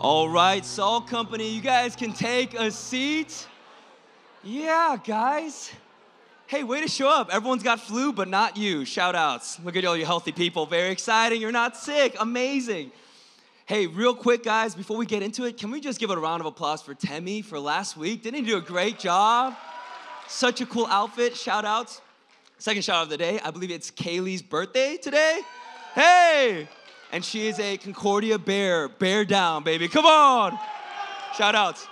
All right, Salt Company, you guys can take a seat. Yeah, guys. Hey, way to show up. Everyone's got flu, but not you. Shout outs. Look at all you healthy people. Very exciting. You're not sick. Amazing. Hey, real quick, guys, before we get into it, can we just give it a round of applause for Temi for last week? Didn't he do a great job? Such a cool outfit. Shout outs. Second shout out of the day, I believe it's Kaylee's birthday today. Hey! And she is a Concordia Bear. Bear down, baby. Come on! Shout outs.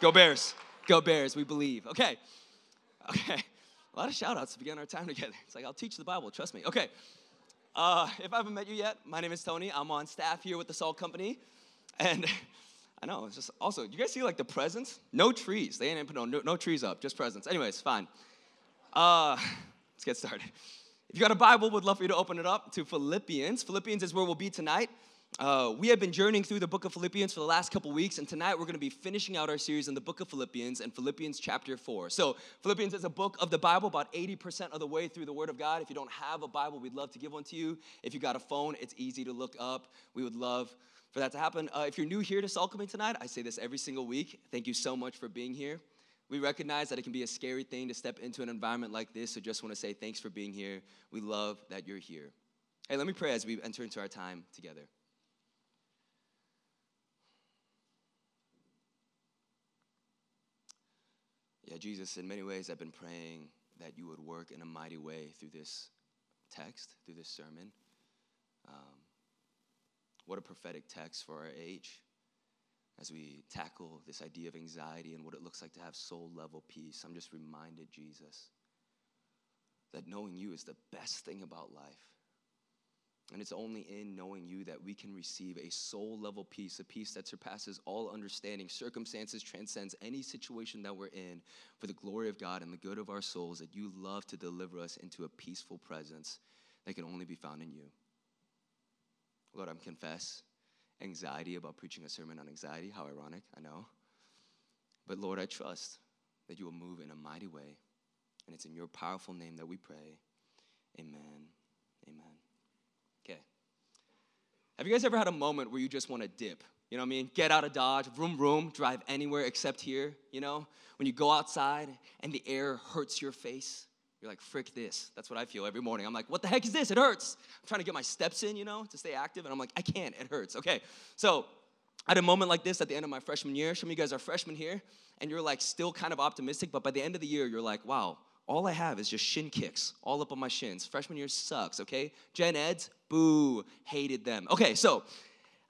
Go Bears. Go Bears. We believe. Okay. Okay. A lot of shout outs to begin our time together. It's like, I'll teach the Bible, trust me. Okay. Uh, if I haven't met you yet, my name is Tony. I'm on staff here with the Salt Company. And I know, it's just also, you guys see like the presents? No trees. They ain't put no, no, no trees up, just presents. Anyways, fine. Uh, let's get started. If you got a Bible, we'd love for you to open it up to Philippians. Philippians is where we'll be tonight. Uh, we have been journeying through the book of Philippians for the last couple weeks, and tonight we're going to be finishing out our series in the book of Philippians and Philippians chapter 4. So, Philippians is a book of the Bible, about 80% of the way through the Word of God. If you don't have a Bible, we'd love to give one to you. If you got a phone, it's easy to look up. We would love for that to happen. Uh, if you're new here to Salt tonight, I say this every single week. Thank you so much for being here. We recognize that it can be a scary thing to step into an environment like this, so just want to say thanks for being here. We love that you're here. Hey, let me pray as we enter into our time together. Yeah, Jesus, in many ways, I've been praying that you would work in a mighty way through this text, through this sermon. Um, what a prophetic text for our age as we tackle this idea of anxiety and what it looks like to have soul level peace. I'm just reminded, Jesus, that knowing you is the best thing about life. And it's only in knowing you that we can receive a soul level peace, a peace that surpasses all understanding. Circumstances transcends any situation that we're in for the glory of God and the good of our souls, that you love to deliver us into a peaceful presence that can only be found in you. Lord, I'm confess anxiety about preaching a sermon on anxiety. How ironic, I know. But Lord, I trust that you will move in a mighty way. And it's in your powerful name that we pray. Amen. Amen. Okay. Have you guys ever had a moment where you just want to dip? You know what I mean? Get out of Dodge, room, room, drive anywhere except here, you know? When you go outside and the air hurts your face, you're like, frick this. That's what I feel every morning. I'm like, what the heck is this? It hurts. I'm trying to get my steps in, you know, to stay active. And I'm like, I can't. It hurts. Okay. So I had a moment like this at the end of my freshman year. Some of you guys are freshmen here, and you're like still kind of optimistic, but by the end of the year, you're like, wow, all I have is just shin kicks all up on my shins. Freshman year sucks, okay? Gen Eds, boo, hated them. Okay, so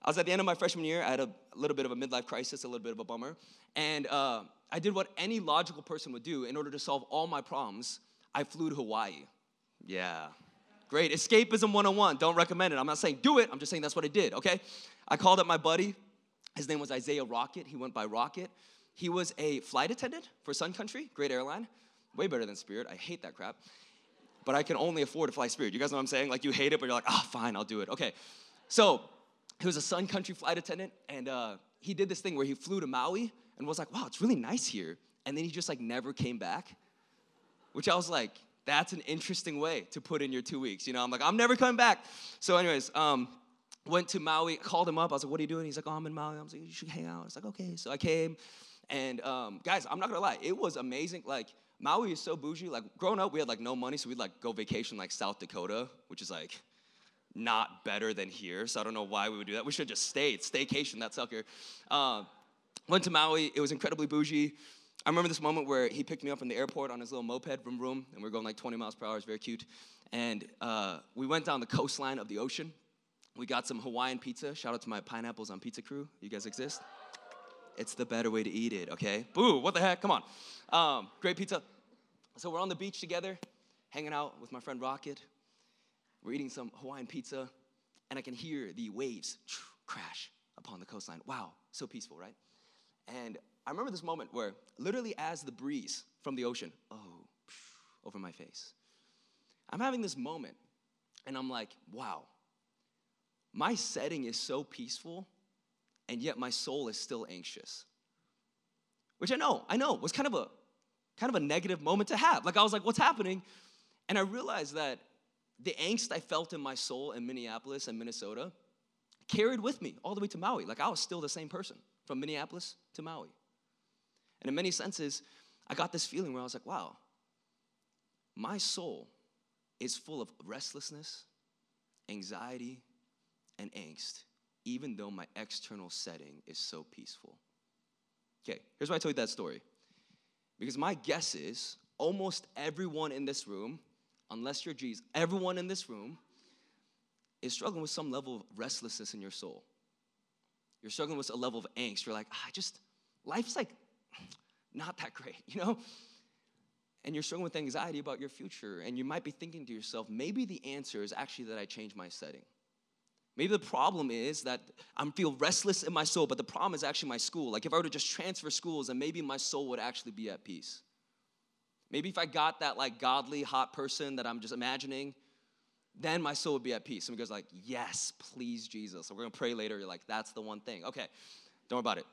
I was at the end of my freshman year. I had a little bit of a midlife crisis, a little bit of a bummer. And uh, I did what any logical person would do in order to solve all my problems. I flew to Hawaii. Yeah, great. Escapism 101. Don't recommend it. I'm not saying do it, I'm just saying that's what I did, okay? I called up my buddy. His name was Isaiah Rocket. He went by Rocket. He was a flight attendant for Sun Country, great airline. Way better than Spirit. I hate that crap. But I can only afford to fly Spirit. You guys know what I'm saying? Like you hate it, but you're like, ah, oh, fine, I'll do it. Okay. So he was a Sun Country flight attendant, and uh, he did this thing where he flew to Maui and was like, wow, it's really nice here. And then he just like never came back, which I was like, that's an interesting way to put in your two weeks. You know, I'm like, I'm never coming back. So, anyways, um, went to Maui, called him up. I was like, what are you doing? He's like, oh, I'm in Maui. I was like, you should hang out. I was like, okay. So I came, and um, guys, I'm not gonna lie, it was amazing. Like, Maui is so bougie. Like growing up, we had like no money, so we'd like go vacation like South Dakota, which is like not better than here. So I don't know why we would do that. We should have just stayed, staycation, that sucker. Uh, went to Maui. It was incredibly bougie. I remember this moment where he picked me up from the airport on his little moped, room room, and we are going like 20 miles per hour. It's very cute. And uh, we went down the coastline of the ocean. We got some Hawaiian pizza. Shout out to my pineapples on pizza crew. You guys exist? It's the better way to eat it, okay? Boo, what the heck? Come on. Um, great pizza. So we're on the beach together, hanging out with my friend Rocket. We're eating some Hawaiian pizza, and I can hear the waves crash upon the coastline. Wow, so peaceful, right? And I remember this moment where, literally, as the breeze from the ocean, oh, over my face, I'm having this moment, and I'm like, wow, my setting is so peaceful and yet my soul is still anxious. Which I know, I know, was kind of a kind of a negative moment to have. Like I was like, what's happening? And I realized that the angst I felt in my soul in Minneapolis and Minnesota carried with me all the way to Maui. Like I was still the same person from Minneapolis to Maui. And in many senses, I got this feeling where I was like, wow, my soul is full of restlessness, anxiety, and angst, even though my external setting is so peaceful. Okay, here's why I told you that story. Because my guess is almost everyone in this room, unless you're Jesus, everyone in this room is struggling with some level of restlessness in your soul. You're struggling with a level of angst. You're like, ah, I just, life's like not that great, you know? And you're struggling with anxiety about your future. And you might be thinking to yourself, maybe the answer is actually that I change my setting. Maybe the problem is that I feel restless in my soul, but the problem is actually my school. Like if I were to just transfer schools, then maybe my soul would actually be at peace. Maybe if I got that like godly hot person that I'm just imagining, then my soul would be at peace. Somebody goes like, yes, please, Jesus. So we're gonna pray later. You're like, that's the one thing. Okay, don't worry about it.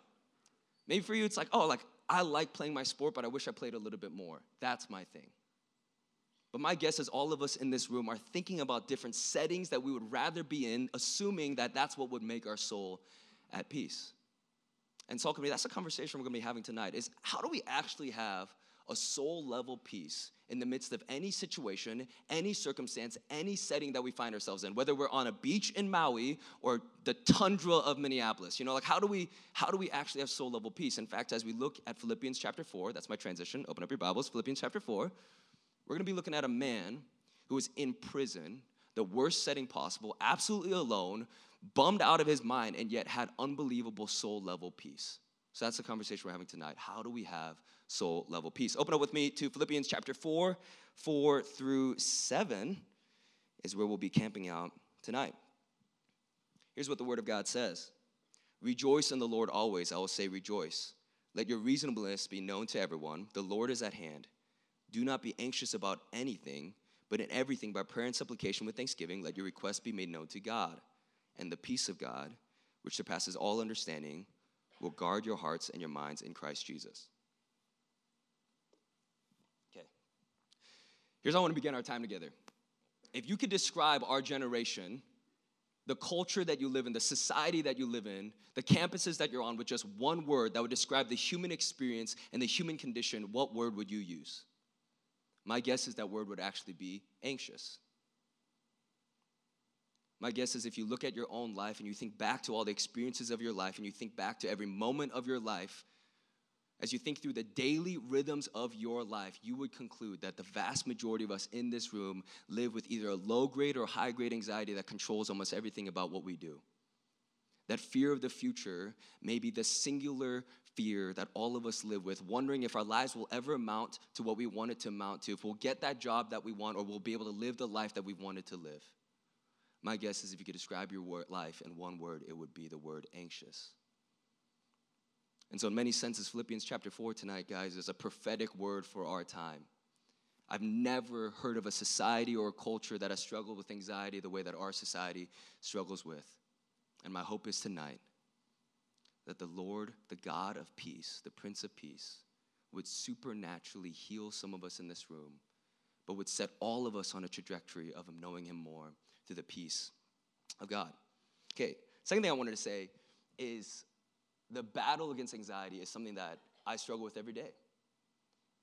Maybe for you, it's like, oh, like I like playing my sport, but I wish I played a little bit more. That's my thing. But my guess is all of us in this room are thinking about different settings that we would rather be in, assuming that that's what would make our soul at peace. And so, that's a conversation we're gonna be having tonight is how do we actually have a soul level peace in the midst of any situation, any circumstance, any setting that we find ourselves in, whether we're on a beach in Maui or the tundra of Minneapolis. You know, like how do we how do we actually have soul level peace? In fact, as we look at Philippians chapter 4, that's my transition. Open up your Bibles, Philippians chapter 4. We're going to be looking at a man who is in prison, the worst setting possible, absolutely alone, bummed out of his mind, and yet had unbelievable soul level peace. So that's the conversation we're having tonight. How do we have soul level peace? Open up with me to Philippians chapter 4, 4 through 7 is where we'll be camping out tonight. Here's what the Word of God says Rejoice in the Lord always. I will say, rejoice. Let your reasonableness be known to everyone. The Lord is at hand. Do not be anxious about anything, but in everything, by prayer and supplication with thanksgiving, let your requests be made known to God. And the peace of God, which surpasses all understanding, will guard your hearts and your minds in Christ Jesus. Okay. Here's how I want to begin our time together. If you could describe our generation, the culture that you live in, the society that you live in, the campuses that you're on with just one word that would describe the human experience and the human condition, what word would you use? My guess is that word would actually be anxious. My guess is if you look at your own life and you think back to all the experiences of your life and you think back to every moment of your life, as you think through the daily rhythms of your life, you would conclude that the vast majority of us in this room live with either a low grade or high grade anxiety that controls almost everything about what we do. That fear of the future may be the singular fear that all of us live with, wondering if our lives will ever amount to what we want it to amount to, if we'll get that job that we want, or we'll be able to live the life that we wanted to live. My guess is if you could describe your word, life in one word, it would be the word anxious. And so, in many senses, Philippians chapter 4 tonight, guys, is a prophetic word for our time. I've never heard of a society or a culture that has struggled with anxiety the way that our society struggles with. And my hope is tonight that the Lord, the God of peace, the Prince of Peace, would supernaturally heal some of us in this room, but would set all of us on a trajectory of knowing Him more through the peace of God. Okay, second thing I wanted to say is the battle against anxiety is something that I struggle with every day.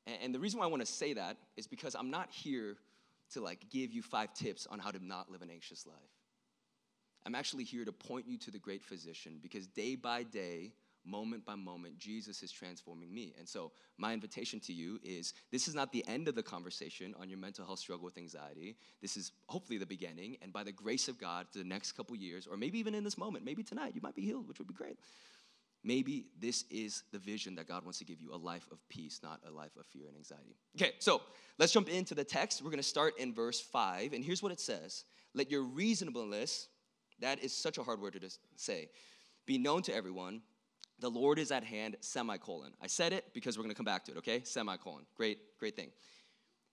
And, the reason why I want to say that is because I'm not here to like give you five tips on how to not live an anxious life. I'm actually here to point you to the great physician because day by day, moment by moment, Jesus is transforming me. And so, my invitation to you is this is not the end of the conversation on your mental health struggle with anxiety. This is hopefully the beginning. And by the grace of God, the next couple years, or maybe even in this moment, maybe tonight, you might be healed, which would be great. Maybe this is the vision that God wants to give you a life of peace, not a life of fear and anxiety. Okay, so let's jump into the text. We're gonna start in verse 5, and here's what it says Let your reasonableness, that is such a hard word to say, be known to everyone the Lord is at hand, semicolon. I said it because we're gonna come back to it, okay? Semicolon. Great, great thing.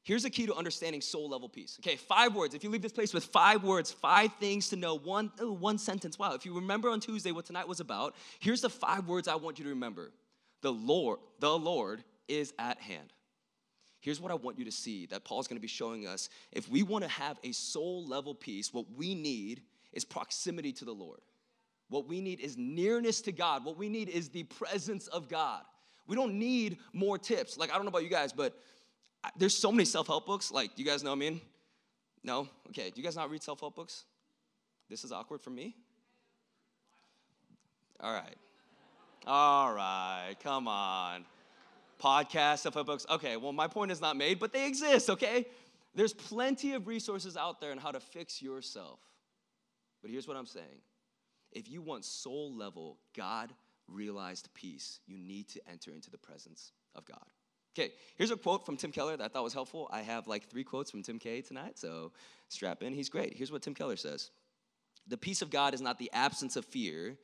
Here's the key to understanding soul level peace. Okay, five words. If you leave this place with five words, five things to know, one, oh, one sentence. Wow, if you remember on Tuesday what tonight was about, here's the five words I want you to remember. The Lord, the Lord is at hand. Here's what I want you to see that Paul's gonna be showing us. If we wanna have a soul level peace, what we need is proximity to the Lord. What we need is nearness to God. What we need is the presence of God. We don't need more tips. Like, I don't know about you guys, but there's so many self help books. Like, you guys know what I mean? No? Okay. Do you guys not read self help books? This is awkward for me. All right. All right. Come on. Podcasts, self help books. Okay. Well, my point is not made, but they exist, okay? There's plenty of resources out there on how to fix yourself. But here's what I'm saying if you want soul level, God realized peace, you need to enter into the presence of God. Okay, here's a quote from Tim Keller that I thought was helpful. I have like three quotes from Tim K tonight, so strap in. He's great. Here's what Tim Keller says The peace of God is not the absence of fear,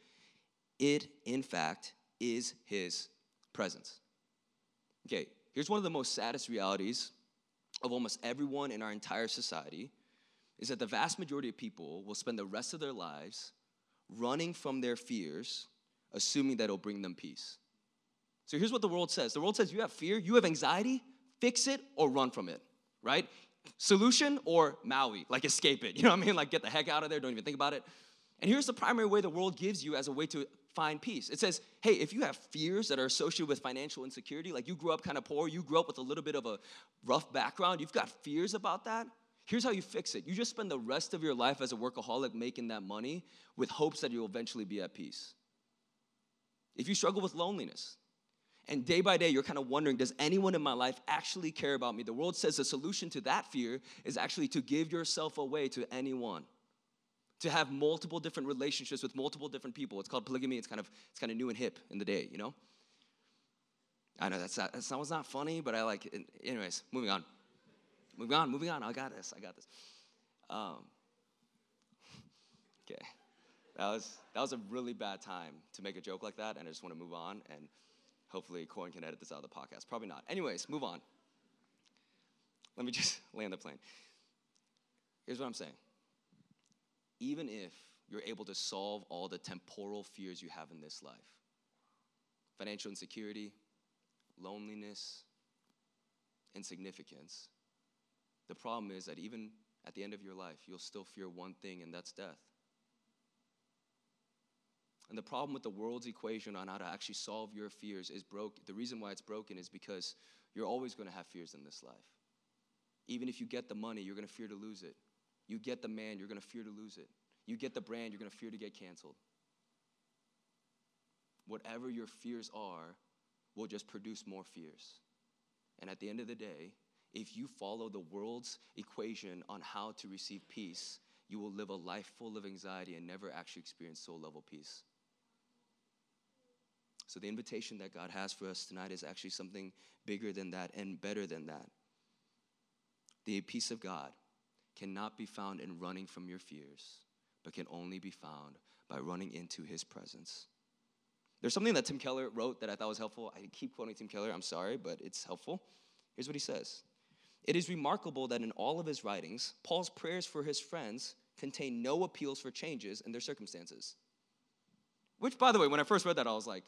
it, in fact, is his presence. Okay, here's one of the most saddest realities of almost everyone in our entire society is that the vast majority of people will spend the rest of their lives running from their fears, assuming that it'll bring them peace. So here's what the world says the world says you have fear, you have anxiety, fix it or run from it, right? Solution or Maui, like escape it. You know what I mean? Like get the heck out of there, don't even think about it. And here's the primary way the world gives you as a way to find peace. It says, hey, if you have fears that are associated with financial insecurity, like you grew up kind of poor, you grew up with a little bit of a rough background, you've got fears about that, Here's how you fix it you just spend the rest of your life as a workaholic making that money with hopes that you'll eventually be at peace. If you struggle with loneliness, and day by day you're kind of wondering, does anyone in my life actually care about me? The world says the solution to that fear is actually to give yourself away to anyone. To have multiple different relationships with multiple different people. It's called polygamy. It's kind of it's kind of new and hip in the day, you know. I know that's not, that sounds not funny, but I like it. Anyways, moving on. Moving on, moving on. I got this. I got this. Um, okay, that was that was a really bad time to make a joke like that, and I just want to move on. And hopefully, Corin can edit this out of the podcast. Probably not. Anyways, move on. Let me just land the plane. Here's what I'm saying. Even if you're able to solve all the temporal fears you have in this life financial insecurity, loneliness, insignificance the problem is that even at the end of your life, you'll still fear one thing, and that's death. And the problem with the world's equation on how to actually solve your fears is broke. The reason why it's broken is because you're always going to have fears in this life. Even if you get the money, you're going to fear to lose it. You get the man, you're going to fear to lose it. You get the brand, you're going to fear to get canceled. Whatever your fears are will just produce more fears. And at the end of the day, if you follow the world's equation on how to receive peace, you will live a life full of anxiety and never actually experience soul level peace. So, the invitation that God has for us tonight is actually something bigger than that and better than that. The peace of God cannot be found in running from your fears, but can only be found by running into his presence. There's something that Tim Keller wrote that I thought was helpful. I keep quoting Tim Keller, I'm sorry, but it's helpful. Here's what he says it is remarkable that in all of his writings, Paul's prayers for his friends contain no appeals for changes in their circumstances. Which, by the way, when I first read that, I was like,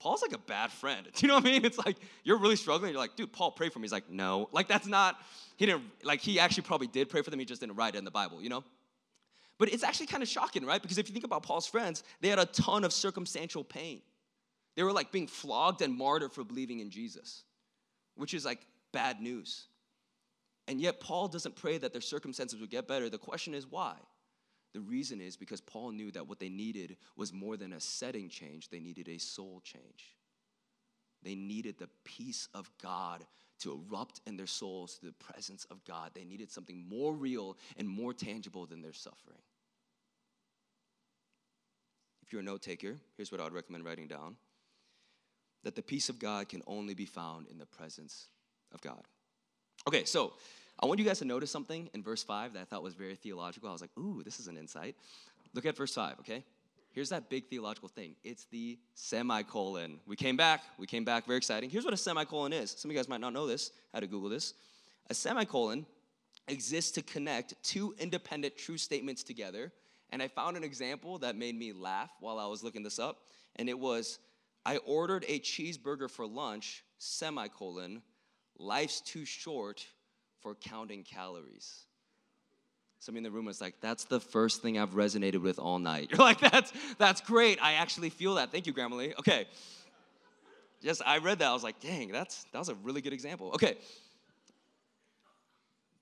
Paul's like a bad friend. Do you know what I mean? It's like you're really struggling. You're like, dude, Paul, pray for me. He's like, no. Like, that's not, he didn't, like, he actually probably did pray for them. He just didn't write it in the Bible, you know? But it's actually kind of shocking, right? Because if you think about Paul's friends, they had a ton of circumstantial pain. They were like being flogged and martyred for believing in Jesus, which is like bad news. And yet, Paul doesn't pray that their circumstances would get better. The question is why? The reason is because Paul knew that what they needed was more than a setting change, they needed a soul change. They needed the peace of God to erupt in their souls to the presence of God. They needed something more real and more tangible than their suffering. If you're a note taker, here's what I would recommend writing down that the peace of God can only be found in the presence of God. Okay, so I want you guys to notice something in verse 5 that I thought was very theological. I was like, ooh, this is an insight. Look at verse 5, okay? Here's that big theological thing it's the semicolon. We came back, we came back, very exciting. Here's what a semicolon is. Some of you guys might not know this, how to Google this. A semicolon exists to connect two independent true statements together. And I found an example that made me laugh while I was looking this up. And it was, I ordered a cheeseburger for lunch, semicolon, life's too short for counting calories. Some in the room was like, that's the first thing I've resonated with all night. You're like, that's that's great. I actually feel that. Thank you, Grammarly. Okay. Yes, I read that. I was like, dang, that's that was a really good example. Okay.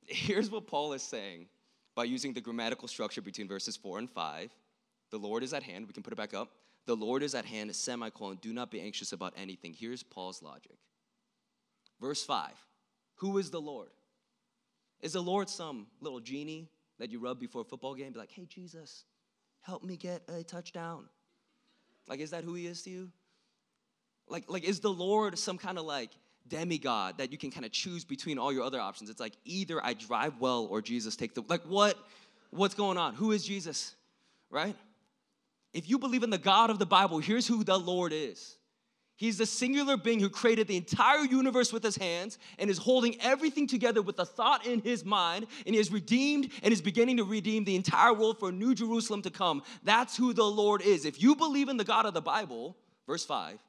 Here's what Paul is saying by using the grammatical structure between verses four and five. The Lord is at hand. We can put it back up. The Lord is at hand, semicolon, do not be anxious about anything. Here's Paul's logic. Verse 5 Who is the Lord? Is the Lord some little genie that you rub before a football game? Be like, hey, Jesus, help me get a touchdown. Like, is that who he is to you? Like, like is the Lord some kind of like demigod that you can kind of choose between all your other options? It's like either I drive well or Jesus take the like what what's going on? Who is Jesus? Right? If you believe in the God of the Bible, here's who the Lord is. He's the singular being who created the entire universe with his hands and is holding everything together with a thought in his mind, and he has redeemed and is beginning to redeem the entire world for a new Jerusalem to come. That's who the Lord is. If you believe in the God of the Bible, verse 5,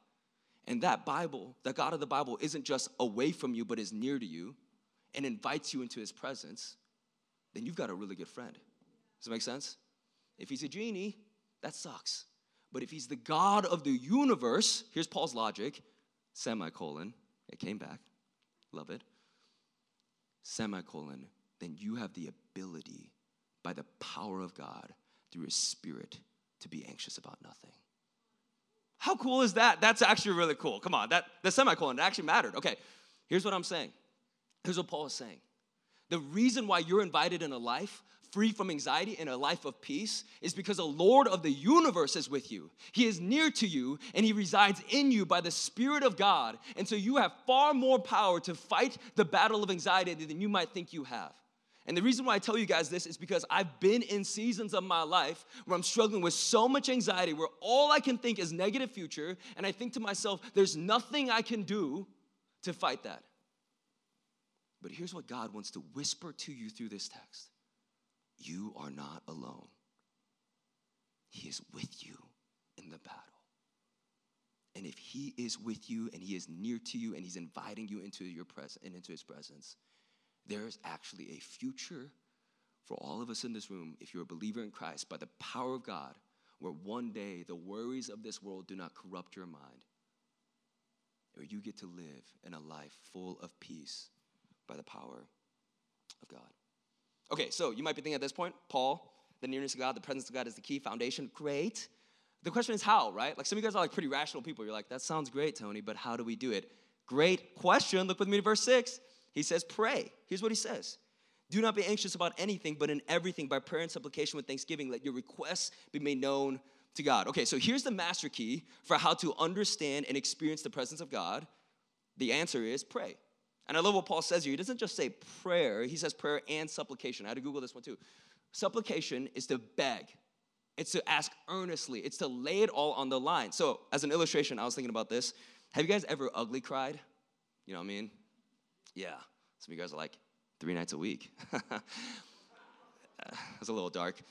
and that Bible, the God of the Bible, isn't just away from you, but is near to you and invites you into his presence, then you've got a really good friend. Does that make sense? If he's a genie, that sucks. But if he's the God of the universe, here's Paul's logic semicolon, it came back, love it, semicolon, then you have the ability by the power of God through his spirit to be anxious about nothing. How cool is that? That's actually really cool. Come on, that the semicolon actually mattered. Okay, here's what I'm saying. Here's what Paul is saying. The reason why you're invited in a life free from anxiety and a life of peace is because the Lord of the universe is with you. He is near to you and He resides in you by the Spirit of God. And so you have far more power to fight the battle of anxiety than you might think you have. And the reason why I tell you guys this is because I've been in seasons of my life where I'm struggling with so much anxiety, where all I can think is negative future. And I think to myself, there's nothing I can do to fight that. But here's what God wants to whisper to you through this text you are not alone. He is with you in the battle. And if he is with you and he is near to you and he's inviting you into your presence and into his presence, there is actually a future for all of us in this room if you're a believer in Christ by the power of God where one day the worries of this world do not corrupt your mind. Where you get to live in a life full of peace by the power of God. Okay, so you might be thinking at this point, Paul, the nearness of God, the presence of God is the key foundation. Great. The question is how, right? Like some of you guys are like pretty rational people. You're like, that sounds great, Tony, but how do we do it? Great question. Look with me to verse 6. He says, pray. Here's what he says. Do not be anxious about anything, but in everything, by prayer and supplication with thanksgiving, let your requests be made known to God. Okay, so here's the master key for how to understand and experience the presence of God. The answer is pray. And I love what Paul says here. He doesn't just say prayer, he says prayer and supplication. I had to Google this one too. Supplication is to beg, it's to ask earnestly, it's to lay it all on the line. So, as an illustration, I was thinking about this. Have you guys ever ugly cried? You know what I mean? Yeah. Some of you guys are like, three nights a week. That's a little dark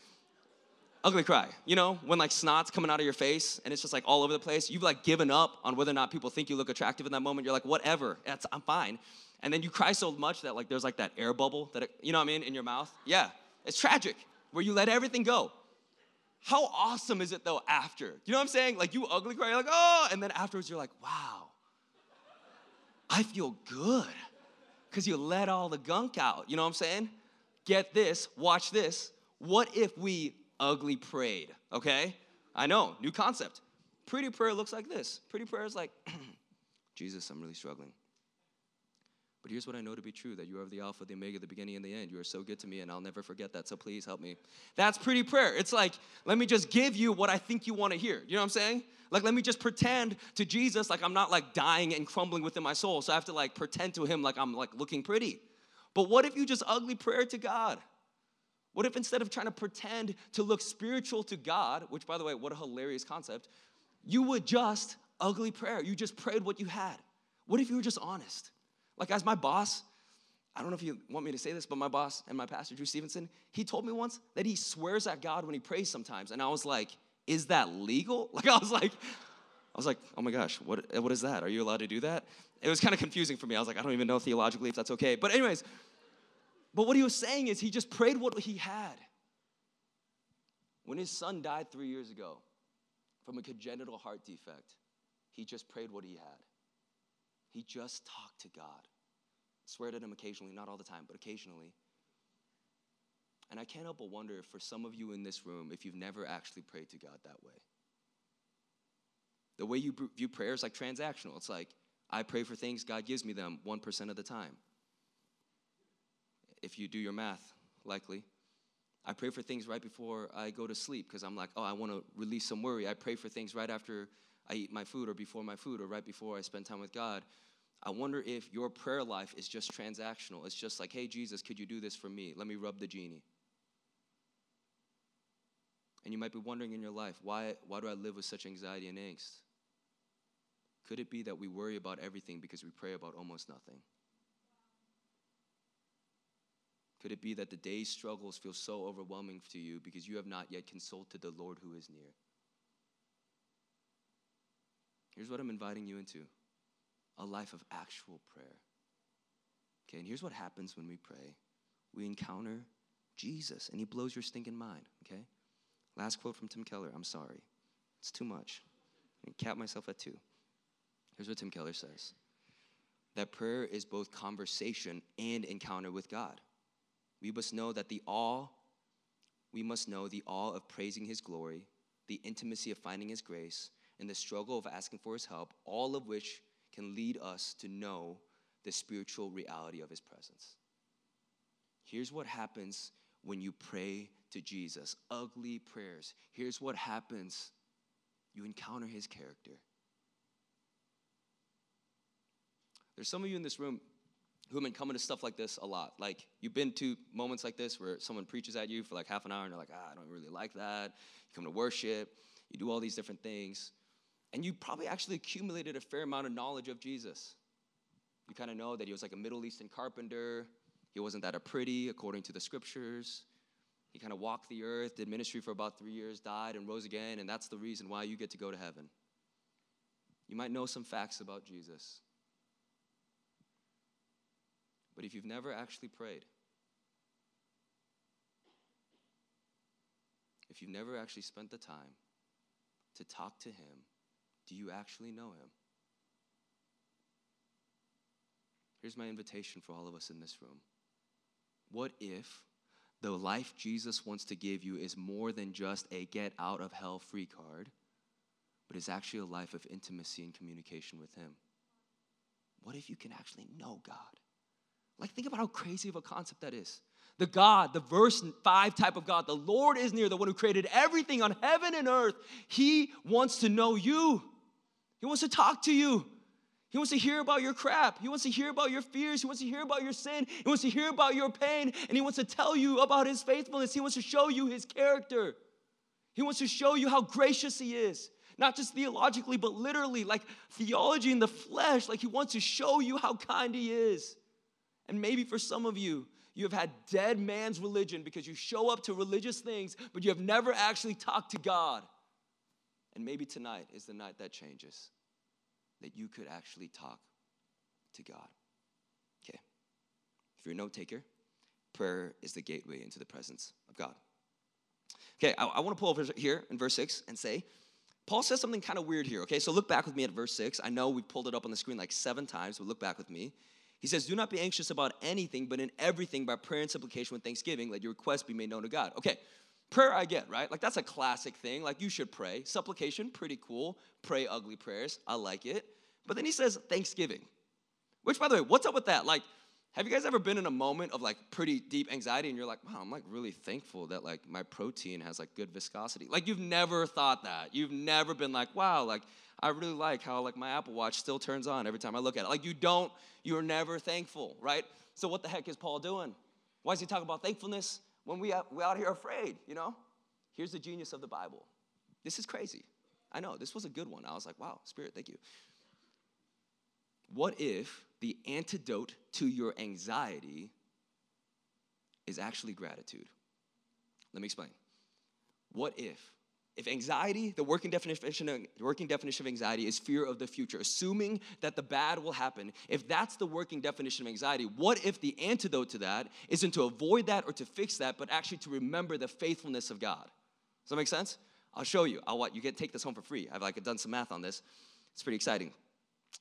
ugly cry. You know, when like snot's coming out of your face and it's just like all over the place. You've like given up on whether or not people think you look attractive in that moment. You're like, whatever, that's, I'm fine. And then you cry so much that like there's like that air bubble that, it, you know what I mean, in your mouth. Yeah, it's tragic where you let everything go. How awesome is it though after? You know what I'm saying? Like you ugly cry, you're like, oh, and then afterwards you're like, wow, I feel good because you let all the gunk out. You know what I'm saying? Get this, watch this. What if we ugly prayed, okay? I know, new concept. Pretty prayer looks like this. Pretty prayer is like, Jesus, I'm really struggling. But here's what I know to be true that you are the Alpha, the Omega, the beginning, and the end. You are so good to me, and I'll never forget that, so please help me. That's pretty prayer. It's like, let me just give you what I think you want to hear. You know what I'm saying? Like, let me just pretend to Jesus like I'm not like dying and crumbling within my soul. So I have to like pretend to him like I'm like looking pretty. But what if you just ugly prayer to God? What if instead of trying to pretend to look spiritual to God, which by the way, what a hilarious concept, you would just ugly prayer. You just prayed what you had. What if you were just honest? Like, as my boss, I don't know if you want me to say this, but my boss and my pastor, Drew Stevenson, he told me once that he swears at God when he prays sometimes. And I was like, is that legal? Like, I was like, I was like, oh my gosh, what, what is that? Are you allowed to do that? It was kind of confusing for me. I was like, I don't even know theologically if that's okay. But, anyways, But what he was saying is he just prayed what he had. When his son died three years ago from a congenital heart defect, he just prayed what he had. He just talked to God. Swear at him occasionally, not all the time, but occasionally. And I can't help but wonder for some of you in this room, if you've never actually prayed to God that way. The way you view prayer is like transactional. It's like, I pray for things, God gives me them 1% of the time. If you do your math, likely. I pray for things right before I go to sleep because I'm like, oh, I want to release some worry. I pray for things right after I eat my food or before my food or right before I spend time with God. I wonder if your prayer life is just transactional. It's just like, hey, Jesus, could you do this for me? Let me rub the genie. And you might be wondering in your life, why, why do I live with such anxiety and angst? Could it be that we worry about everything because we pray about almost nothing? Could it be that the day's struggles feel so overwhelming to you because you have not yet consulted the Lord who is near? Here's what I'm inviting you into a life of actual prayer. Okay, and here's what happens when we pray we encounter Jesus, and he blows your stinking mind, okay? Last quote from Tim Keller I'm sorry. It's too much. I cap myself at two. Here's what Tim Keller says that prayer is both conversation and encounter with God. We must know that the awe, we must know the awe of praising his glory, the intimacy of finding his grace, and the struggle of asking for his help, all of which can lead us to know the spiritual reality of his presence. Here's what happens when you pray to Jesus ugly prayers. Here's what happens you encounter his character. There's some of you in this room who have been coming to stuff like this a lot. Like, you've been to moments like this where someone preaches at you for like half an hour and you're like, ah, I don't really like that. You come to worship, you do all these different things, and you probably actually accumulated a fair amount of knowledge of Jesus. You kind of know that he was like a Middle Eastern carpenter, he wasn't that a pretty according to the scriptures. He kind of walked the earth, did ministry for about three years, died, and rose again, and that's the reason why you get to go to heaven. You might know some facts about Jesus. But if you've never actually prayed, if you've never actually spent the time to talk to Him, do you actually know Him? Here's my invitation for all of us in this room. What if the life Jesus wants to give you is more than just a get out of hell free card, but is actually a life of intimacy and communication with Him? What if you can actually know God? Like, think about how crazy of a concept that is. The God, the verse 5 type of God, the Lord is near, the one who created everything on heaven and earth. He wants to know you, He wants to talk to you. He wants to hear about your crap. He wants to hear about your fears. He wants to hear about your sin. He wants to hear about your pain. And He wants to tell you about His faithfulness. He wants to show you His character. He wants to show you how gracious He is. Not just theologically, but literally, like theology in the flesh. Like He wants to show you how kind He is. And maybe for some of you, you have had dead man's religion because you show up to religious things, but you have never actually talked to God. And maybe tonight is the night that changes, that you could actually talk to God. Okay. If you're a note taker, prayer is the gateway into the presence of God. Okay, I, I want to pull over here in verse 6 and say, Paul says something kind of weird here, okay? So look back with me at verse 6. I know we pulled it up on the screen like seven times, but look back with me. He says, Do not be anxious about anything, but in everything by prayer and supplication with thanksgiving, let your requests be made known to God. Okay, prayer I get, right? Like that's a classic thing. Like you should pray. Supplication, pretty cool. Pray ugly prayers. I like it. But then he says thanksgiving. Which, by the way, what's up with that? Like, have you guys ever been in a moment of like pretty deep anxiety and you're like, wow, I'm like really thankful that like my protein has like good viscosity? Like you've never thought that. You've never been like, wow, like I really like how like my Apple Watch still turns on every time I look at it. Like you don't, you're never thankful, right? So what the heck is Paul doing? Why is he talking about thankfulness when we out, we out here afraid, you know? Here's the genius of the Bible. This is crazy. I know, this was a good one. I was like, wow, Spirit, thank you. What if the antidote to your anxiety is actually gratitude? Let me explain. What if if anxiety, the working definition, working definition of anxiety is fear of the future, assuming that the bad will happen, if that's the working definition of anxiety, what if the antidote to that isn't to avoid that or to fix that, but actually to remember the faithfulness of God? Does that make sense? I'll show you. I'll you can take this home for free. I've like done some math on this. It's pretty exciting.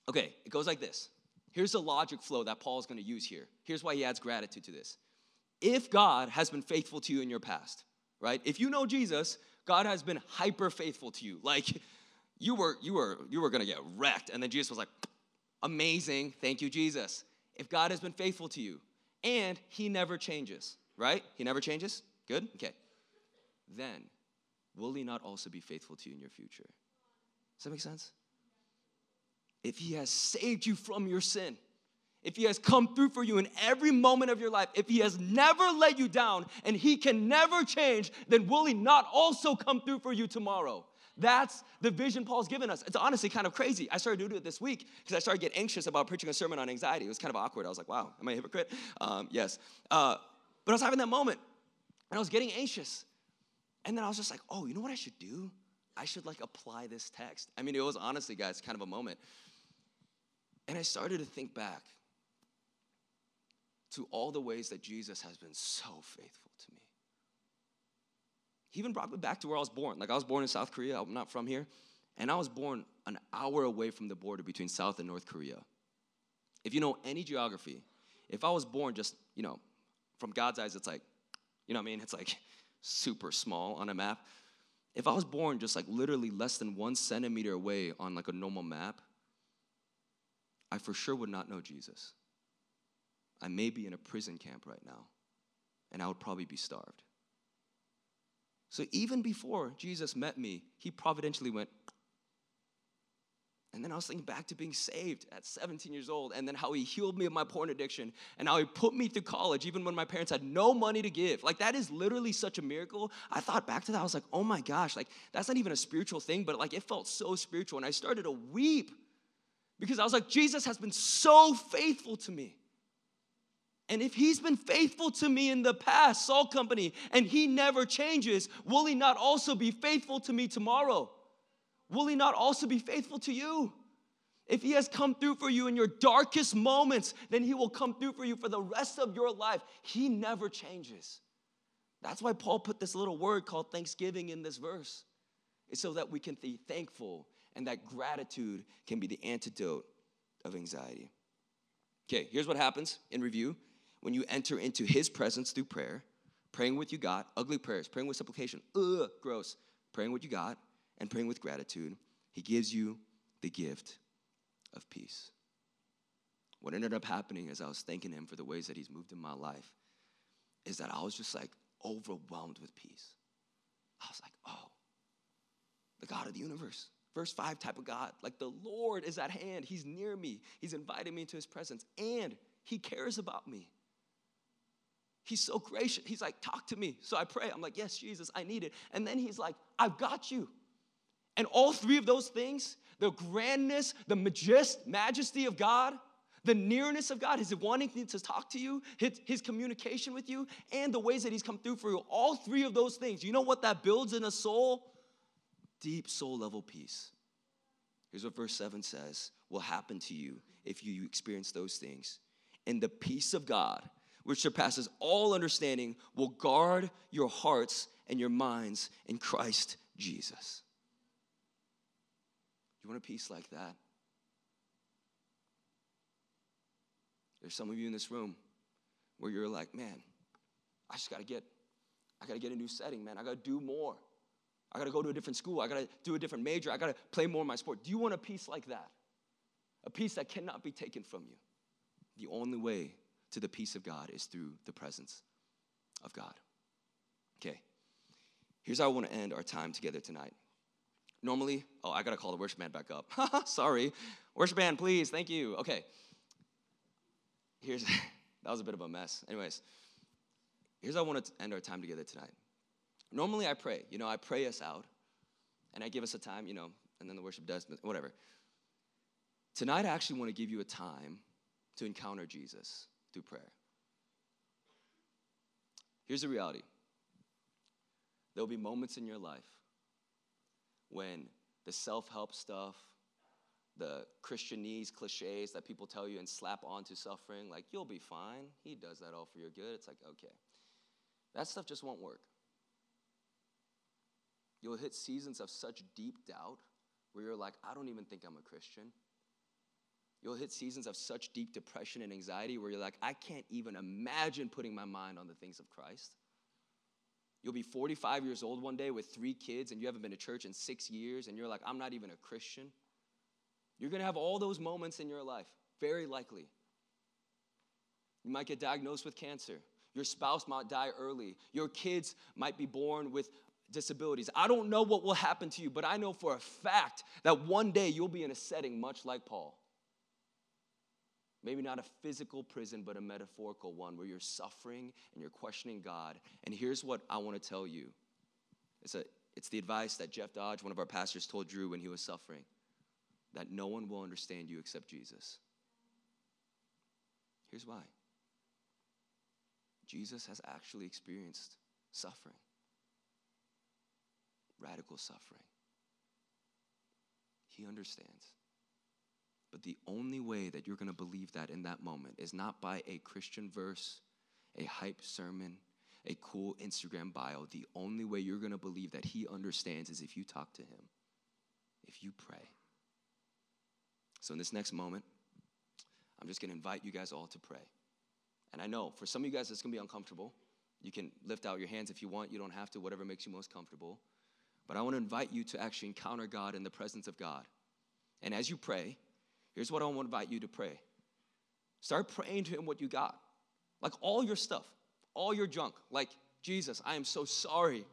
Okay, it goes like this. Here's the logic flow that Paul is going to use here. Here's why he adds gratitude to this. If God has been faithful to you in your past, right? If you know Jesus, God has been hyper faithful to you. Like you were you were you were to get wrecked and then Jesus was like amazing. Thank you Jesus. If God has been faithful to you and he never changes, right? He never changes? Good? Okay. Then will he not also be faithful to you in your future? Does that make sense? If he has saved you from your sin, if he has come through for you in every moment of your life, if he has never let you down and he can never change, then will he not also come through for you tomorrow? That's the vision Paul's given us. It's honestly kind of crazy. I started doing it this week because I started getting anxious about preaching a sermon on anxiety. It was kind of awkward. I was like, wow, am I a hypocrite? Um, yes. Uh, but I was having that moment and I was getting anxious. And then I was just like, oh, you know what I should do? I should like apply this text. I mean, it was honestly, guys, kind of a moment. And I started to think back to all the ways that Jesus has been so faithful to me. He even brought me back to where I was born. Like, I was born in South Korea, I'm not from here. And I was born an hour away from the border between South and North Korea. If you know any geography, if I was born just, you know, from God's eyes, it's like, you know what I mean? It's like super small on a map. If I was born just like literally less than one centimeter away on like a normal map, I for sure would not know Jesus. I may be in a prison camp right now, and I would probably be starved. So even before Jesus met me, he providentially went, and then I was thinking back to being saved at 17 years old, and then how he healed me of my porn addiction, and how he put me through college, even when my parents had no money to give. Like, that is literally such a miracle. I thought back to that, I was like, oh my gosh, like, that's not even a spiritual thing, but like, it felt so spiritual. And I started to weep because I was like, Jesus has been so faithful to me. And if he's been faithful to me in the past, Salt Company, and he never changes, will he not also be faithful to me tomorrow? Will he not also be faithful to you? If he has come through for you in your darkest moments, then he will come through for you for the rest of your life. He never changes. That's why Paul put this little word called thanksgiving in this verse. It's so that we can be thankful and that gratitude can be the antidote of anxiety. Okay, here's what happens in review when you enter into his presence through prayer, praying what you got, ugly prayers, praying with supplication, ugh, gross, praying what you got, and praying with gratitude, he gives you the gift of peace. What ended up happening as I was thanking him for the ways that he's moved in my life is that I was just like overwhelmed with peace. I was like, oh, the God of the universe. Verse 5 type of God. Like the Lord is at hand. He's near me. He's invited me into his presence. And he cares about me. He's so gracious. He's like, talk to me. So I pray. I'm like, yes, Jesus, I need it. And then he's like, I've got you. And all three of those things the grandness, the majest, majesty of God, the nearness of God, his wanting to talk to you, his, his communication with you, and the ways that he's come through for you. All three of those things. You know what that builds in a soul? Deep soul level peace. Here's what verse 7 says will happen to you if you experience those things. And the peace of God, which surpasses all understanding, will guard your hearts and your minds in Christ Jesus. You want a peace like that? There's some of you in this room where you're like, man, I just gotta get, I gotta get a new setting, man. I gotta do more. I gotta go to a different school. I gotta do a different major. I gotta play more of my sport. Do you want a peace like that? A peace that cannot be taken from you. The only way to the peace of God is through the presence of God. Okay, here's how I wanna end our time together tonight. Normally, oh, I gotta call the worship band back up. Sorry. Worship band, please. Thank you. Okay. Here's, that was a bit of a mess. Anyways, here's how I want to end our time together tonight. Normally, I pray. You know, I pray us out and I give us a time, you know, and then the worship does, whatever. Tonight, I actually want to give you a time to encounter Jesus through prayer. Here's the reality there'll be moments in your life when the self help stuff, the Christianese cliches that people tell you and slap onto suffering, like, you'll be fine. He does that all for your good. It's like, okay. That stuff just won't work. You'll hit seasons of such deep doubt where you're like, I don't even think I'm a Christian. You'll hit seasons of such deep depression and anxiety where you're like, I can't even imagine putting my mind on the things of Christ. You'll be 45 years old one day with three kids and you haven't been to church in six years and you're like, I'm not even a Christian. You're gonna have all those moments in your life, very likely. You might get diagnosed with cancer. Your spouse might die early. Your kids might be born with disabilities. I don't know what will happen to you, but I know for a fact that one day you'll be in a setting much like Paul. Maybe not a physical prison, but a metaphorical one where you're suffering and you're questioning God. And here's what I want to tell you it's, a, it's the advice that Jeff Dodge, one of our pastors, told Drew when he was suffering that no one will understand you except Jesus. Here's why Jesus has actually experienced suffering, radical suffering. He understands. But the only way that you're going to believe that in that moment is not by a Christian verse, a hype sermon, a cool Instagram bio. The only way you're going to believe that He understands is if you talk to Him, if you pray. So, in this next moment, I'm just going to invite you guys all to pray. And I know for some of you guys, it's going to be uncomfortable. You can lift out your hands if you want, you don't have to, whatever makes you most comfortable. But I want to invite you to actually encounter God in the presence of God. And as you pray, Here's what I want to invite you to pray start praying to Him what you got. Like all your stuff, all your junk. Like, Jesus, I am so sorry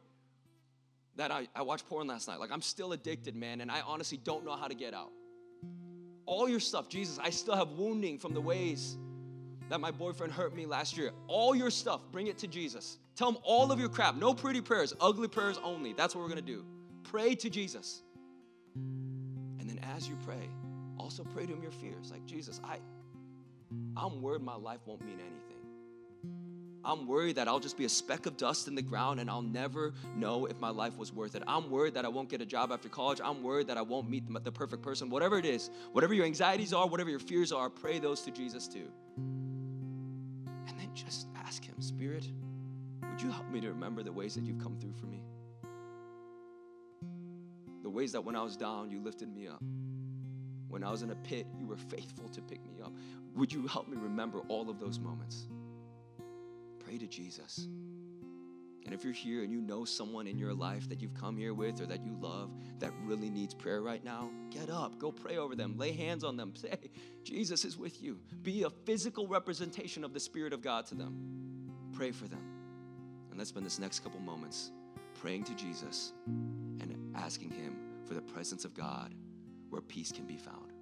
that I, I watched porn last night. Like, I'm still addicted, man, and I honestly don't know how to get out. All your stuff, Jesus, I still have wounding from the ways that my boyfriend hurt me last year. All your stuff, bring it to Jesus. Tell him all of your crap. No pretty prayers, ugly prayers only. That's what we're gonna do. Pray to Jesus. And then as you pray, also pray to him your fears. Like, Jesus, I, I'm worried my life won't mean anything. I'm worried that I'll just be a speck of dust in the ground and I'll never know if my life was worth it. I'm worried that I won't get a job after college. I'm worried that I won't meet the perfect person. Whatever it is, whatever your anxieties are, whatever your fears are, pray those to Jesus too. And then just ask Him, Spirit, would you help me to remember the ways that you've come through for me? The ways that when I was down, you lifted me up. When I was in a pit, you were faithful to pick me up. Would you help me remember all of those moments? Pray to Jesus. And if you're here and you know someone in your life that you've come here with or that you love that really needs prayer right now, get up, go pray over them, lay hands on them, say, Jesus is with you. Be a physical representation of the Spirit of God to them. Pray for them. And let's spend this next couple moments praying to Jesus and asking Him for the presence of God where peace can be found.